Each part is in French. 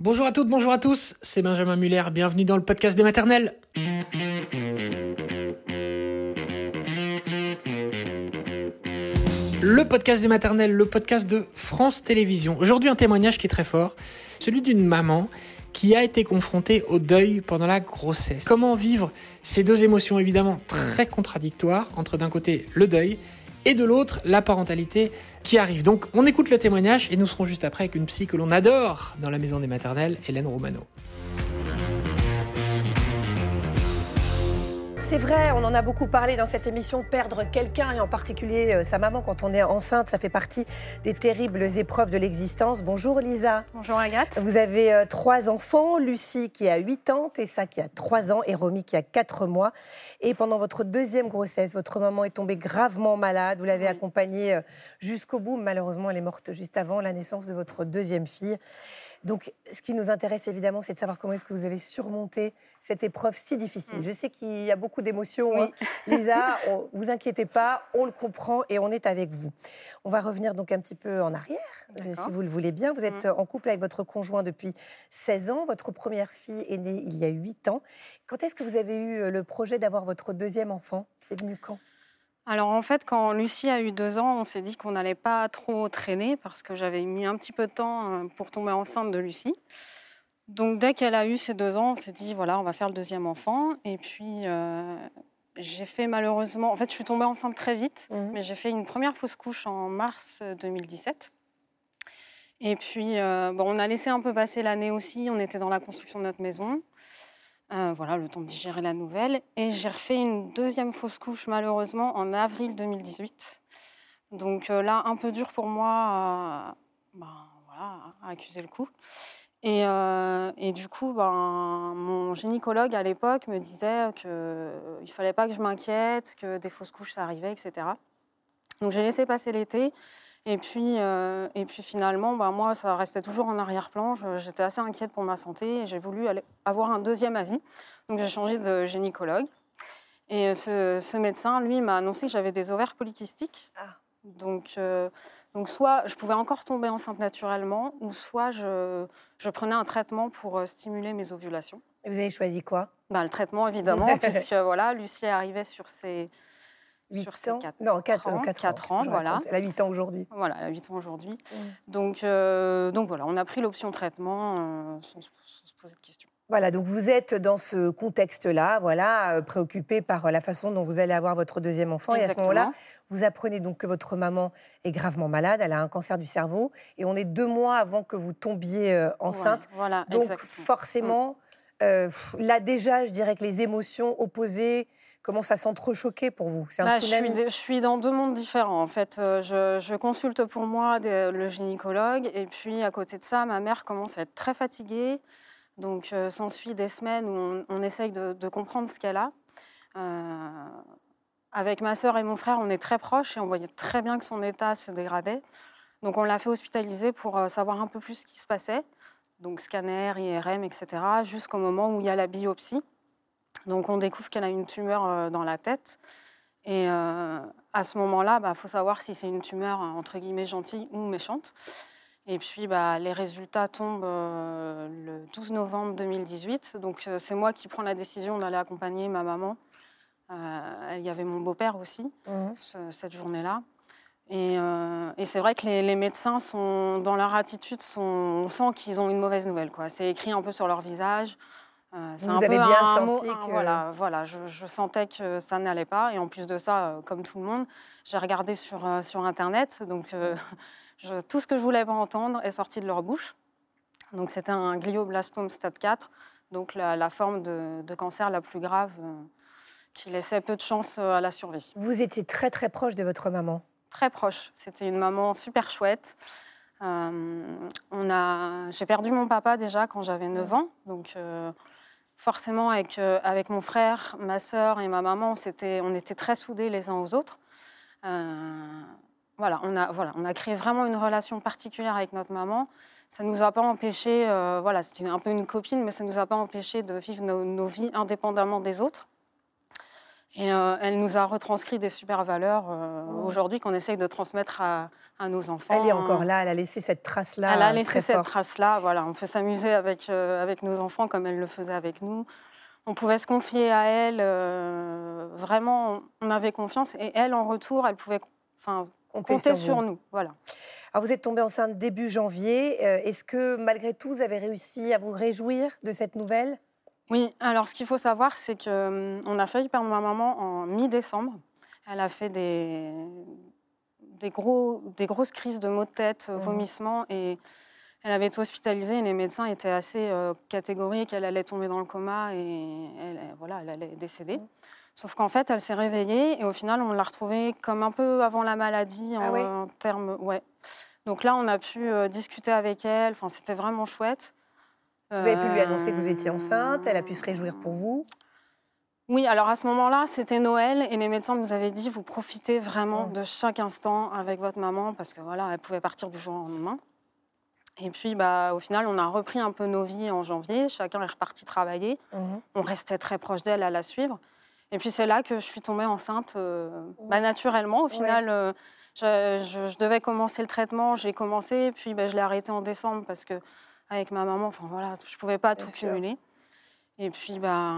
Bonjour à toutes, bonjour à tous, c'est Benjamin Muller, bienvenue dans le podcast des maternelles. Le podcast des maternelles, le podcast de France Télévisions. Aujourd'hui un témoignage qui est très fort, celui d'une maman qui a été confrontée au deuil pendant la grossesse. Comment vivre ces deux émotions évidemment très contradictoires entre d'un côté le deuil et de l'autre la parentalité qui arrive. Donc on écoute le témoignage et nous serons juste après avec une psy que l'on adore dans la maison des maternelles, Hélène Romano. C'est vrai, on en a beaucoup parlé dans cette émission, perdre quelqu'un, et en particulier euh, sa maman quand on est enceinte, ça fait partie des terribles épreuves de l'existence. Bonjour Lisa. Bonjour Agathe. Vous avez euh, trois enfants, Lucie qui a 8 ans, Tessa qui a 3 ans et Romy qui a 4 mois. Et pendant votre deuxième grossesse, votre maman est tombée gravement malade, vous l'avez accompagnée euh, jusqu'au bout, malheureusement elle est morte juste avant la naissance de votre deuxième fille. Donc, ce qui nous intéresse évidemment, c'est de savoir comment est-ce que vous avez surmonté cette épreuve si difficile. Mm. Je sais qu'il y a beaucoup d'émotions. Hein. Lisa, vous inquiétez pas, on le comprend et on est avec vous. On va revenir donc un petit peu en arrière, euh, si vous le voulez bien. Vous êtes mm. en couple avec votre conjoint depuis 16 ans. Votre première fille est née il y a 8 ans. Quand est-ce que vous avez eu euh, le projet d'avoir votre deuxième enfant? C'est venu quand? Alors en fait, quand Lucie a eu deux ans, on s'est dit qu'on n'allait pas trop traîner parce que j'avais mis un petit peu de temps euh, pour tomber enceinte de Lucie. Donc dès qu'elle a eu ses deux ans, on s'est dit voilà, on va faire le deuxième enfant. Et puis euh, j'ai fait malheureusement, en fait, je suis tombée enceinte très vite, mmh. mais j'ai fait une première fausse couche en mars 2017. Et puis bon, on a laissé un peu passer l'année aussi. On était dans la construction de notre maison. Euh, voilà, le temps de digérer la nouvelle. Et j'ai refait une deuxième fausse couche, malheureusement, en avril 2018. Donc euh, là, un peu dur pour moi à, ben, voilà, à accuser le coup. Et, euh, et, du coup, ben, mon gynécologue à l'époque me disait qu'il ne fallait pas que je m'inquiète, que des fausses couches, ça arrivait, etc. Donc j'ai laissé passer l'été. Et puis, euh, et puis finalement, bah, moi, ça restait toujours en arrière-plan. J'étais assez inquiète pour ma santé et j'ai voulu aller avoir un deuxième avis. Donc j'ai changé de gynécologue. Et ce, ce médecin, lui, m'a annoncé que j'avais des ovaires polykystiques. Ah. Donc, euh, donc soit je pouvais encore tomber enceinte naturellement, ou soit je, je prenais un traitement pour euh, stimuler mes ovulations. Et vous avez choisi quoi? Bah, Le traitement, évidemment, puisque voilà, Lucie arrivait sur ses 8 sur 4, Non, 4, ans, 4 ans, voilà. Elle a 8 ans aujourd'hui. Voilà, elle a 8 ans aujourd'hui. Mm. Donc, euh, donc voilà, on a pris l'option traitement euh, sans, se poser de questions. Voilà, donc vous êtes dans ce contexte-là, voilà, euh, préoccupé par la façon dont vous allez avoir votre deuxième enfant. Et à ce moment-là, vous apprenez donc que votre maman est gravement malade, elle a un cancer du cerveau, et on est deux mois avant que vous tombiez enceinte. voilà, donc forcément, mm. là déjà, je dirais que les émotions opposées, Comment ça s'entrechoquer pour vous? C'est un bah, je, suis, dans deux mondes différents. En fait, euh, je, consulte pour moi le gynécologue et puis à côté de ça, ma mère commence à être très fatiguée. Donc, euh, s'ensuit des semaines où on, essaye de, comprendre ce qu'elle a. Euh, avec ma sœur et mon frère, on est très proches et on voyait très bien que son état se dégradait. Donc, on l'a fait hospitaliser pour savoir un peu plus ce qui se passait. Donc, scanner, IRM, etc. Jusqu'au moment où il y a la biopsie. Donc on découvre qu'elle a une tumeur euh, dans la tête. Et euh, à ce moment-là, il bah, faut savoir si c'est une tumeur euh, entre guillemets gentille ou méchante. Et puis bah, les résultats tombent le 12 novembre 2018. Donc c'est moi qui prends la décision d'aller accompagner ma maman. il y avait mon beau-père aussi mmh. cette journée-là. Et, c'est vrai que les, médecins sont dans leur attitude, sont, on sent qu'ils ont une mauvaise nouvelle. C'est écrit un peu sur leur visage. Euh, Vous avez bien senti que... Voilà, voilà je, sentais que ça n'allait pas. Et en plus de ça, euh, comme tout le monde, j'ai regardé sur, euh, sur Internet. Donc, tout ce que je voulais pas entendre est sorti de leur bouche. Donc, c'était un glioblastome stade 4, donc la, forme de, de, cancer la plus grave qui laissait peu de chance à la survie. Vous étiez très, très proche de votre maman Très proche. C'était une maman super chouette. on a... J'ai perdu mon papa déjà quand j'avais 9 ans. Donc, forcément, avec, euh, avec mon frère, ma sœur et ma maman, c'était, on était très soudés les uns aux autres. Euh, voilà, on a, voilà, on a créé vraiment une relation particulière avec notre maman. Ça ne nous a pas empêché, euh, voilà, c'était un peu une copine, mais ça ne nous a pas empêché de vivre nos, vies indépendamment des autres. Et elle nous a retranscrit des super valeurs aujourd'hui qu'on essaye de transmettre à, à nos enfants. Elle est encore là, elle a laissé cette trace-là. Elle a laissé cette trace-là, voilà. On peut s'amuser avec, avec nos enfants comme elle le faisait avec nous. On pouvait se confier à elle, vraiment, on avait confiance. Et elle, en retour, elle pouvait enfin, compter, sur, nous. Voilà. Alors vous êtes tombée enceinte début janvier. Est-ce que malgré tout, vous avez réussi à vous réjouir de cette nouvelle? Oui, alors ce qu'il faut savoir, c'est qu'on hum, a failli perdre ma maman en mi-décembre. Elle a fait des, des, gros, des grosses crises de maux de tête, mmh. vomissements, et elle avait été hospitalisée. Et les médecins étaient assez euh, catégoriques qu'elle allait tomber dans le coma et elle, voilà, elle allait décéder. Mmh. Sauf qu'en fait, elle s'est réveillée et au final, on l'a retrouvée comme un peu avant la maladie ah en, termes. Ouais. Donc là, on a pu euh, discuter avec elle. Enfin, c'était vraiment chouette. Vous avez pu lui annoncer que vous étiez enceinte. Elle a pu se réjouir pour vous? Oui, alors à ce moment-là, c'était Noël et les médecins nous avaient dit vous profitez vraiment de chaque instant avec votre maman parce que voilà, elle pouvait partir du jour au lendemain. Et puis, bah, au final, on a repris un peu nos vies en janvier. Chacun est reparti travailler. Mhm. On restait très proche d'elle à la suivre. Et puis, c'est là que je suis tombée enceinte euh, bah, naturellement. Au final, euh, je, devais commencer le traitement. J'ai commencé. Puis, bah, je l'ai arrêté en décembre parce que, avec ma maman, enfin, voilà, je ne pouvais pas tout cumuler. Et puis, bah,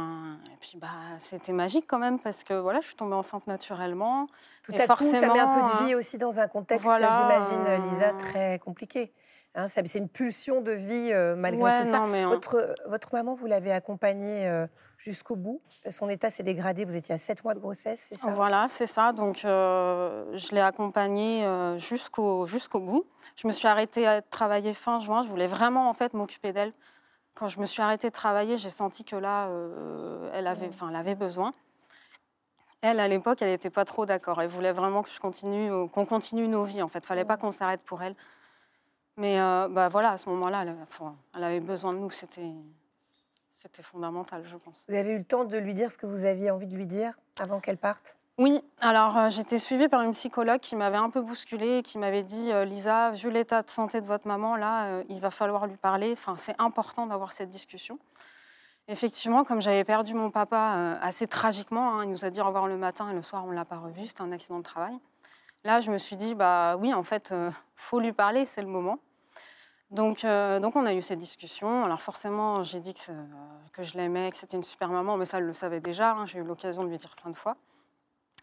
et puis bah, c'était magique quand même parce que voilà, je suis tombée enceinte naturellement. Tout à forcément, coup, ça met un peu de vie aussi dans un contexte, j'imagine, Lisa, très compliqué. Hein, c'est une pulsion de vie euh, malgré tout ça. votre, votre maman, vous l'avez accompagnée euh, jusqu'au bout? Son état s'est dégradé. Vous étiez à 7 mois de grossesse, c'est ça? Voilà, c'est ça. Donc, euh, je l'ai accompagnée jusqu'au jusqu'au bout. Je me suis arrêtée à travailler fin juin. Je voulais vraiment en fait m'occuper d'elle quand je me suis arrêtée de travailler, j'ai senti que là, euh, elle, avait, enfin, elle avait besoin. Elle, à l'époque, elle n'était pas trop d'accord. Elle voulait vraiment que je continue, euh, qu'on continue nos vies. En fait, fallait pas qu'on s'arrête pour elle. Mais euh, bah voilà, à ce moment-là, elle, elle, avait besoin de nous. C'était, c'était fondamental, je pense. Vous avez eu le temps de lui dire ce que vous aviez envie de lui dire avant qu'elle parte? Oui, alors euh, j'étais suivie par une psychologue qui m'avait un peu bousculée, qui m'avait dit euh, Lisa, vu l'état de santé de votre maman, là, euh, il va falloir lui parler. Enfin, c'est important d'avoir cette discussion. Effectivement, comme j'avais perdu mon papa assez tragiquement, hein, il nous a dit au revoir le matin et le soir on ne l'a pas revu, c'était un accident de travail. Là, je me suis dit bah oui, en fait, faut lui parler, c'est le moment. Donc, donc on a eu cette discussion. Alors forcément, j'ai dit que, que je l'aimais, que c'était une super maman, mais ça, elle le savait déjà. Hein, j'ai eu l'occasion de lui dire plein de fois.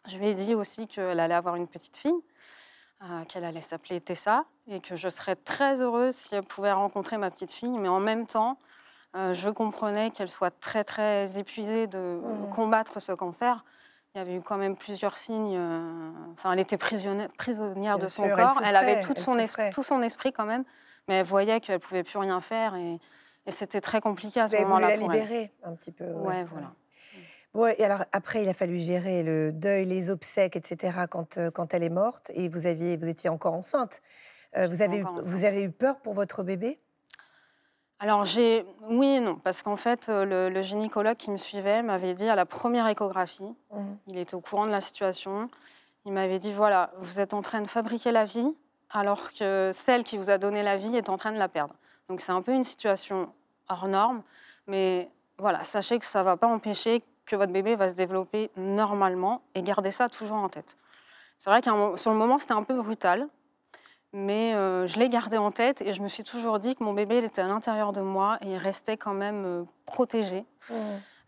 Je lui ai dit aussi qu'elle allait avoir une petite fille, euh, qu'elle allait s'appeler Tessa, et que je serais très heureuse si elle pouvait rencontrer ma petite fille. Mais en même temps, euh, je comprenais qu'elle soit très, très épuisée de mmh. combattre ce cancer. Il y avait eu quand même plusieurs signes. Euh, enfin, elle était prisonnière, prisonnière de son corps. Elle, avait tout, son esprit, tout son esprit quand même, mais elle voyait qu'elle pouvait plus rien faire et, c'était très compliqué à ce moment-là. Vous la libérer un petit peu. Ouais, voilà. Alors après, il a fallu gérer le deuil, les obsèques, etc. quand, euh, quand elle est morte et vous, aviez, vous étiez encore enceinte. Euh, vous, avez eu, vous avez eu peur pour votre bébé? Alors j'ai oui et non parce qu'en fait euh, le, gynécologue qui me suivait m'avait dit à la première échographie, mmh. il était au courant de la situation, il m'avait dit voilà vous êtes en train de fabriquer la vie alors que celle qui vous a donné la vie est en train de la perdre. Donc c'est un peu une situation hors norme, mais voilà sachez que ça ne va pas empêcher que votre bébé va se développer normalement et gardez ça toujours en tête. C'est vrai que sur le moment, c'était un peu brutal, mais euh, je l'ai gardé en tête et je me suis toujours dit que mon bébé il était à l'intérieur de moi et il restait quand même euh, protégé. Mmh.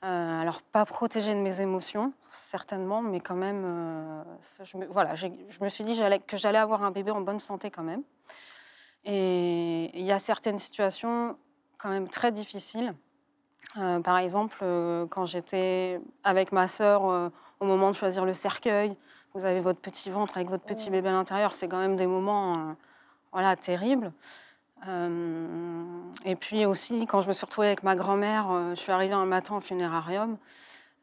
Euh, alors, pas protégé de mes émotions, certainement, mais quand même, je, me, voilà, je me suis dit que j'allais avoir un bébé en bonne santé quand même. Et il y a certaines situations quand même très difficiles euh, par exemple, euh, quand j'étais avec ma sœur euh, au moment de choisir le cercueil, vous avez votre petit ventre avec votre petit bébé à l'intérieur, c'est quand même des moments voilà, terribles. et puis aussi, quand je me suis retrouvée avec ma grand-mère, je suis arrivée un matin au funérarium.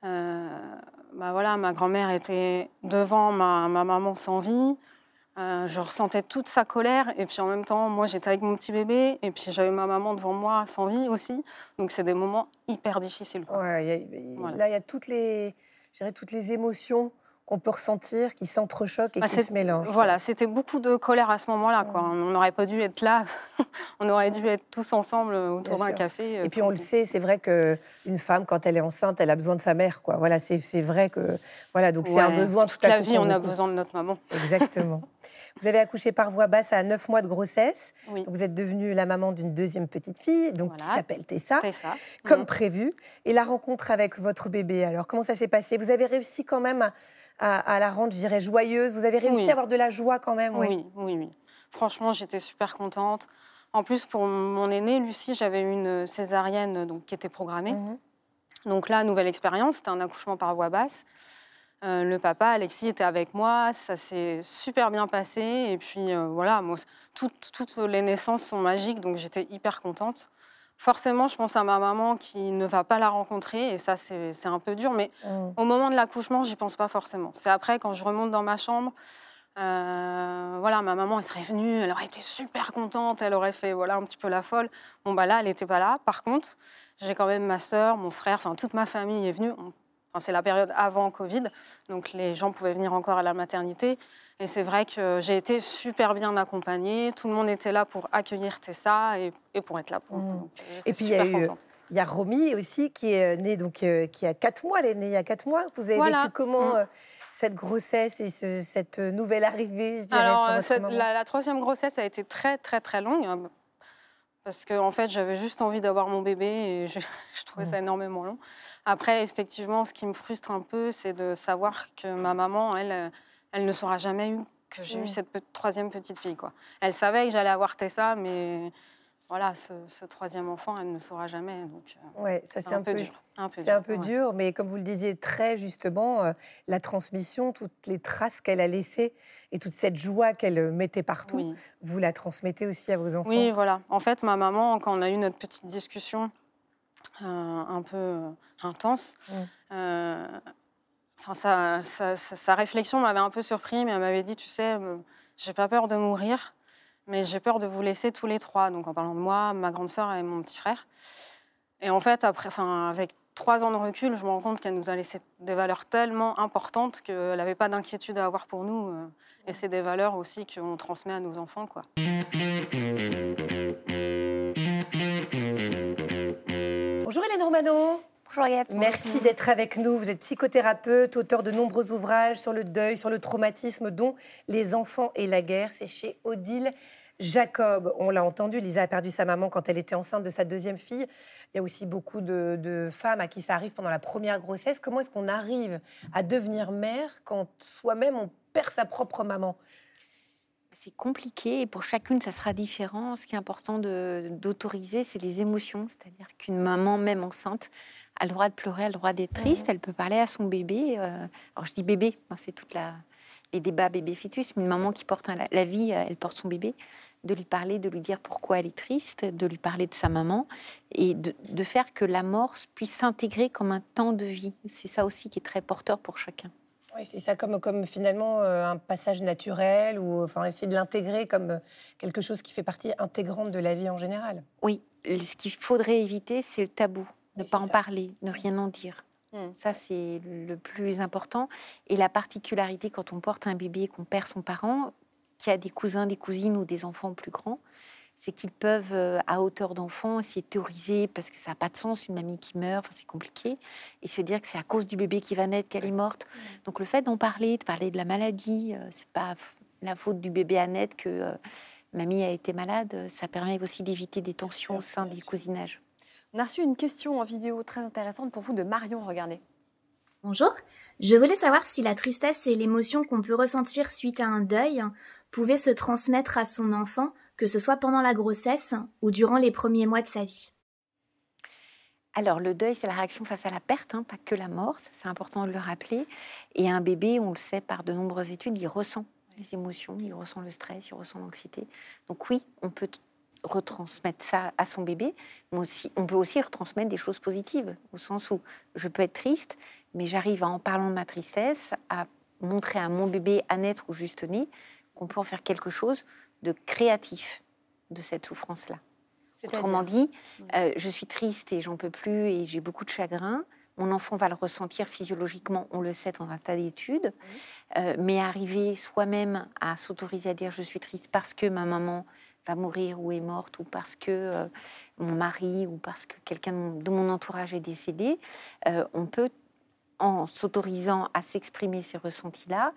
bah voilà, ma grand-mère était devant ma, ma, maman sans vie. Euh, je ressentais toute sa colère et puis en même temps, moi j'étais avec mon petit bébé et puis j'avais ma maman devant moi sans vie aussi. Donc c'est des moments hyper difficiles. Là, il y a toutes les, toutes les émotions qu'on peut ressentir, qui s'entrechoquent et Bah, qui se mélangent. Voilà, c'était beaucoup de colère à ce moment-là. quoi. On n'aurait pas dû être là. on aurait dû être tous ensemble autour d'un café. euh, Et puis on le sait, c'est vrai que une femme, quand elle est enceinte, elle a besoin de sa mère. Quoi. Voilà, c'est c'est vrai que voilà, donc c'est un besoin tout toute à la coup vie, on a besoin de notre maman. Exactement. Vous avez accouché par voie basse à 9 mois de grossesse. Oui, Donc vous êtes devenue la maman d'une deuxième petite fille, donc qui s'appelle Tessa, comme Mm. prévu. Et la rencontre avec votre bébé, alors comment ça s'est passé? Vous avez réussi quand même à, à- à la rendre, je dirais, joyeuse? Vous avez réussi Oui. à avoir de la joie quand même, oui. Oui, oui, oui. Franchement, j'étais super contente. En plus, pour mon aînée, Lucie, j'avais une césarienne donc, qui était programmée. Mhm. Donc là, nouvelle expérience, c'était un accouchement par voie basse. Euh, le papa, Alexis, était avec moi, ça s'est super bien passé. Et puis euh, voilà, moi, toutes, toutes les naissances sont magiques, donc j'étais hyper contente. Forcément, je pense à ma maman qui ne va pas la rencontrer, et ça, c'est un peu dur. Mais Mhm. au moment de l'accouchement, j'y pense pas forcément. C'est après, quand je remonte dans ma chambre, euh, voilà, ma maman, elle serait venue, elle aurait été super contente, elle aurait fait voilà un petit peu la folle. Bon bah là, elle n'était pas là. Par contre, j'ai quand même ma sœur, mon frère, enfin toute ma famille est venue. On- Enfin, c'est la période avant Covid, donc les gens pouvaient venir encore à la maternité. Et c'est vrai que j'ai été super bien accompagnée. Tout le monde était là pour accueillir Tessa et, et pour être là pour. Mm. donc, j'étais Et puis, il y a eu- contente. Il y a Romy aussi qui est née donc euh, qui a 4 mois, elle est née il y a 4 mois. Vous avez Voilà. vécu comment Mm. euh, cette grossesse et ce- cette nouvelle arrivée, je dirais, Alors, sur euh, votre cette- maman? la, la troisième grossesse a été très, très, très longue. Parce que, en fait, j'avais juste envie d'avoir mon bébé et je, je trouvais ça énormément long. Après, effectivement, ce qui me frustre un peu, c'est de savoir que ma maman, elle, euh, elle ne saura jamais eu que j'ai eu cette pe- troisième petite fille. Quoi. Elle savait que j'allais avoir Tessa, mais voilà, ce, ce troisième enfant, elle ne saura jamais. Donc, euh, Ouais, ça c'est un, peu dur. un peu C'est un dur, peu ouais. dur, mais comme vous le disiez très justement, euh, la transmission, toutes les traces qu'elle a laissées et toute cette joie qu'elle euh, mettait partout, Oui. vous la transmettez aussi à vos enfants. Oui, voilà. En fait, ma maman, quand on a eu notre petite discussion euh, un peu intense, Mm. euh, enfin, sa, sa- sa- sa réflexion m'avait un peu surpris, mais elle m'avait dit, tu sais, j'ai pas peur de mourir, mais j'ai peur de vous laisser tous les trois. Donc en parlant de moi, ma grande sœur et mon petit frère. Et en fait, après, enfin, avec trois ans de recul, je me rends compte qu'elle nous a laissé des valeurs tellement importantes qu'elle n'avait pas d'inquiétude à avoir pour nous. euh, et c'est des valeurs aussi qu'on transmet à nos enfants, quoi. Bonjour Hélène Romano. Bonjour Agathe. Merci d'être avec nous. Vous êtes psychothérapeute, auteur de nombreux ouvrages sur le deuil, sur le traumatisme, dont Les enfants et la guerre. C'est chez Odile Jacob. On l'a entendu, Lisa a perdu sa maman quand elle était enceinte de sa deuxième fille. Il y a aussi beaucoup de, de femmes à qui ça arrive pendant la première grossesse. Comment est-ce qu'on arrive à devenir mère quand soi-même on perd sa propre maman? C'est compliqué et pour chacune, ça sera différent. Ce qui est important d'autoriser, c'est les émotions. C'est-à-dire qu'une maman, même enceinte, a le droit de pleurer, a le droit d'être triste. Elle peut parler à son bébé. euh, alors je dis bébé, hein, c'est toute la les débats bébé-fœtus. Mais une maman qui porte la vie, euh, elle porte son bébé. De lui parler, de lui dire pourquoi elle est triste, de lui parler de sa maman et de, de faire que la mort puisse s'intégrer comme un temps de vie. C'est ça aussi qui est très porteur pour chacun. Oui, c'est ça comme, comme finalement euh, un passage naturel ou enfin essayer de l'intégrer comme euh, quelque chose qui fait partie intégrante de la vie en général. Oui, ce qu'il faudrait éviter, c'est le tabou. Ne Oui, pas en ça. parler, ne rien en dire. Mm. Ça, c'est le plus important. Et la particularité quand on porte un bébé et qu'on perd son parent, qui a des cousins, des cousines ou des enfants plus grands, c'est qu'ils peuvent, euh, à hauteur d'enfant, essayer de théoriser parce que ça n'a pas de sens, une mamie qui meurt, c'est compliqué, et se dire que c'est à cause du bébé qui va naître qu'elle est morte. Donc le fait d'en parler, de parler de la maladie, euh, c'est pas la faute du bébé à naître que euh, mamie a été malade, euh, ça permet aussi d'éviter des tensions au sein des cousinages. On a reçu une question en vidéo très intéressante pour vous de Marion, regardez. Bonjour, je voulais savoir si la tristesse et l'émotion qu'on peut ressentir suite à un deuil pouvaient se transmettre à son enfant, que ce soit pendant la grossesse ou durant les premiers mois de sa vie. Alors, le deuil, c'est la réaction face à la perte, hein, pas que la mort, c'est important de le rappeler. Et un bébé, on le sait par de nombreuses études, il ressent les émotions, il ressent le stress, il ressent l'anxiété. Donc oui, on peut retransmettre ça à son bébé, mais aussi, on peut aussi retransmettre des choses positives, au sens où je peux être triste, mais j'arrive en parlant de ma tristesse, à montrer à mon bébé à naître ou juste né qu'on peut en faire quelque chose de créatif de cette souffrance-là. Autrement dit, euh, je suis triste et j'en peux plus et j'ai beaucoup de chagrin. Mon enfant va le ressentir physiologiquement, on le sait dans un tas d'études. Euh, mais arriver soi-même à s'autoriser à dire je suis triste parce que ma maman va mourir ou est morte ou parce que euh, mon mari ou parce que quelqu'un de mon entourage est décédé, on peut, en s'autorisant à s'exprimer ces ressentis-là,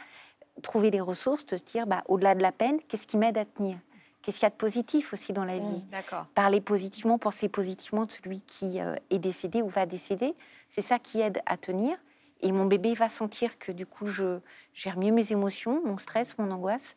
trouver les ressources de se dire, bah, au-delà de la peine, qu'est-ce qui m'aide à tenir? Qu'est-ce qu'il y a de positif aussi dans la Mmh, vie? D'accord. Parler positivement, penser positivement de celui qui euh, est décédé ou va décéder, c'est ça qui aide à tenir. Et mon bébé va sentir que du coup, je gère mieux mes émotions, mon stress, mon angoisse,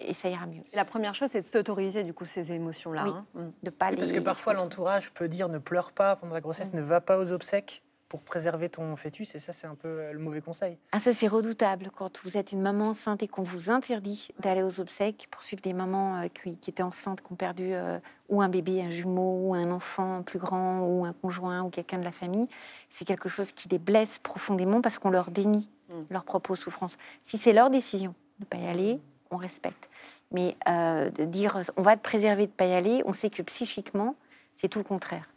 et ça ira mieux. La première chose, c'est de s'autoriser du coup ces émotions-là. Oui. hein. Mmh. De pas Oui, les... Parce que parfois l'entourage peut dire ne pleure pas pendant la grossesse, ne va pas aux obsèques pour préserver ton fœtus, et ça c'est un peu euh, le mauvais conseil. Ah, ça, c'est redoutable quand vous êtes une maman enceinte et qu'on vous interdit d'aller aux obsèques pour suivre des mamans euh, qui, qui étaient enceintes, qui ont perdu euh, ou un bébé, un jumeau, ou un enfant plus grand, ou un conjoint, ou quelqu'un de la famille. C'est quelque chose qui les blesse profondément parce qu'on leur dénie Mm. leurs propres souffrances. Si c'est leur décision de ne pas y aller, on respecte. Mais euh, de dire on va te préserver de ne pas y aller, on sait que psychiquement, c'est tout le contraire.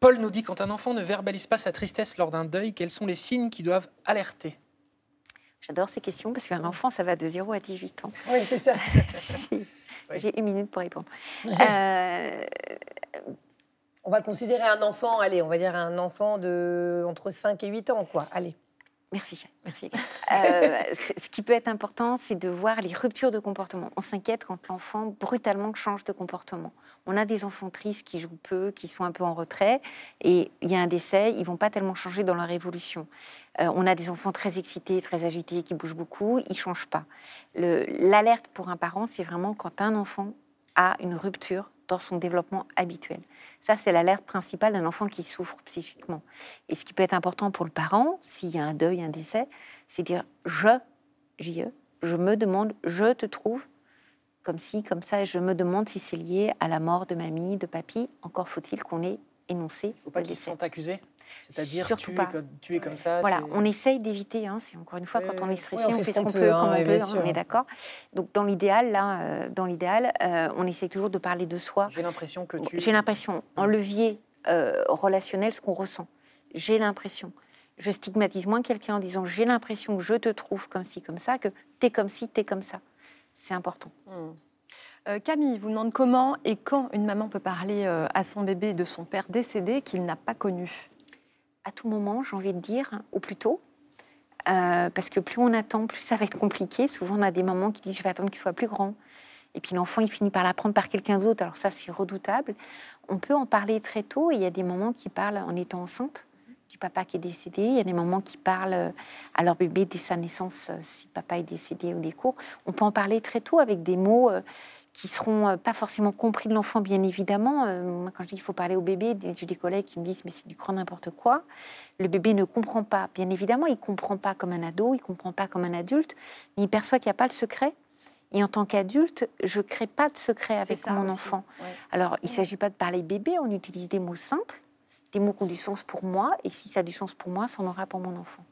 Paul nous dit quand un enfant ne verbalise pas sa tristesse lors d'un deuil, quels sont les signes qui doivent alerter J'adore ces questions parce qu'un enfant, ça va de 0 à 18 ans. Oui, c'est ça. Si. Oui. J'ai une minute pour répondre. Euh, On va considérer un enfant, allez, on va dire un enfant de entre 5 et 8 ans, quoi. Allez. Merci, merci. Euh, ce qui peut être important, c'est de voir les ruptures de comportement. On s'inquiète quand l'enfant brutalement change de comportement. On a des enfants tristes qui jouent peu, qui sont un peu en retrait, et il y a un décès, ils vont pas tellement changer dans leur évolution. Euh, on a des enfants très excités, très agités, qui bougent beaucoup, ils changent pas. Le- L'alerte pour un parent, c'est vraiment quand un enfant a une rupture dans son développement habituel. Ça, c'est l'alerte principale d'un enfant qui souffre psychiquement. Et ce qui peut être important pour le parent, s'il y a un deuil, un décès, c'est dire je, JE, je me demande, je te trouve, comme si, comme ça, et je me demande si c'est lié à la mort de mamie, de papy. Encore faut-il qu'on ait énoncé Il ne faut pas qu'ils se sentent accusés? C'est-à-dire Surtout tu, es pas. comme, tu es comme ça Voilà, es- on essaye d'éviter. Hein, c'est encore une fois, quand on est stressé, on, fait ce qu'on peut, hein, comme on peut. hein, on est d'accord. Donc dans l'idéal, là, euh, dans l'idéal, euh, on essaye toujours de parler de soi. J'ai l'impression que tu... J'ai l'impression, en levier euh, relationnel, ce qu'on ressent. J'ai l'impression. Je stigmatise moins quelqu'un en disant j'ai l'impression que je te trouve comme ci, comme ça, que t'es comme ci, t'es comme ça. C'est important. Euh, Camille vous demande comment et quand une maman peut parler à son bébé de son père décédé qu'il n'a pas connu. À tout moment, j'ai envie de dire, ou plus tôt, euh, parce que plus on attend, plus ça va être compliqué. Souvent, on a des mamans qui disent je vais attendre qu'il soit plus grand. Et puis l'enfant, il finit par l'apprendre par quelqu'un d'autre. Alors ça, c'est redoutable. On peut en parler très tôt. Il y a des mamans qui parlent en étant enceinte du papa qui est décédé. Il y a des mamans qui parlent à leur bébé dès sa naissance, euh, si papa est décédé ou des cours. On peut en parler très tôt avec des mots euh, qui seront euh, pas forcément compris de l'enfant, bien évidemment. Euh, moi, quand je dis qu'il faut parler au bébé, j'ai des collègues qui me disent mais c'est du grand n'importe quoi. Le bébé ne comprend pas. Bien évidemment, il comprend pas comme un ado, il comprend pas comme un adulte, mais il perçoit qu'il n'y a pas le secret. Et en tant qu'adulte, je crée pas de secret avec mon aussi, enfant. ouais. Alors, il ne s'agit pas de parler bébé, on utilise des mots simples, des mots qui ont du sens pour moi, et si ça a du sens pour moi, ça en aura pour mon enfant.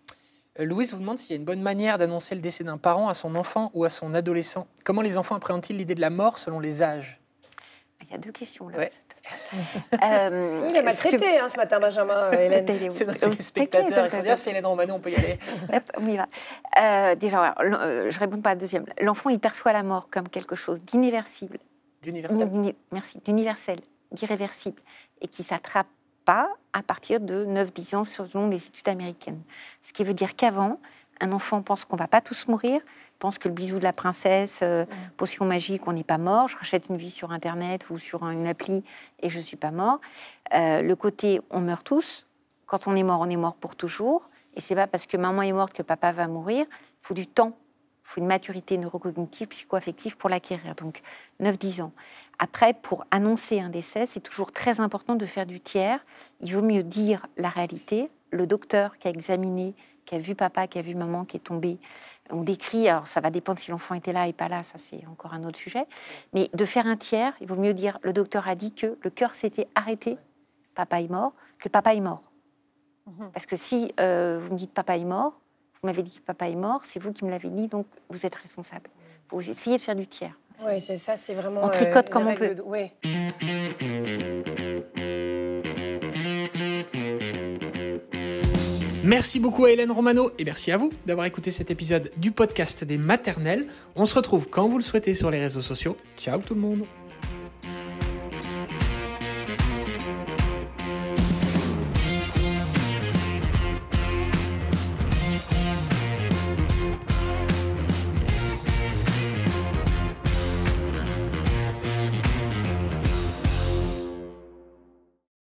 Euh, Louise vous demande s'il y a une bonne manière d'annoncer le décès d'un parent à son enfant ou à son adolescent. Comment les enfants appréhendent-ils l'idée de la mort selon les âges? Il y a deux questions là. Ouais. Euh, Il est mal ce que- traité hein, ce matin, Benjamin, euh, Hélène. C'est notre spectateur, ils se ah, c'est Hélène Romano, on peut y aller. Hop, on y va. Euh, déjà, alors, euh, je réponds pas à la deuxième. L'enfant, il perçoit la mort comme quelque chose d'universible, L'universel. d'uni- merci, d'universel, d'irréversible, et qui s'attrape pas à partir de 9-10 ans selon les études américaines. Ce qui veut dire qu'avant, un enfant pense qu'on va pas tous mourir, pense que le bisou de la princesse, euh, potion magique, on n'est pas mort. Je rachète une vie sur Internet ou sur une appli et je suis pas mort. Euh, le côté on meurt tous. Quand on est mort, on est mort pour toujours. Et c'est pas parce que maman est morte que papa va mourir. Il faut du temps. Il faut une maturité neurocognitive, psychoaffective pour l'acquérir. Donc 9-10 ans. Après, pour annoncer un décès, c'est toujours très important de faire du tiers. Il vaut mieux dire la réalité. Le docteur qui a examiné, qui a vu papa, qui a vu maman qui est tombé, on décrit, alors ça va dépendre si l'enfant était là et pas là, ça c'est encore un autre sujet, mais de faire un tiers, il vaut mieux dire le docteur a dit que le cœur s'était arrêté, papa est mort, que papa est mort. Mhm. Parce que si euh, vous me dites papa est mort, vous m'avez dit que papa est mort, c'est vous qui me l'avez dit, donc vous êtes responsable. Vous essayez de faire du tiers. Oui, c'est ça, c'est vraiment. On tricote une comme on peut. de- ouais. Merci beaucoup à Hélène Romano et merci à vous d'avoir écouté cet épisode du podcast des maternelles. On se retrouve quand vous le souhaitez sur les réseaux sociaux. Ciao tout le monde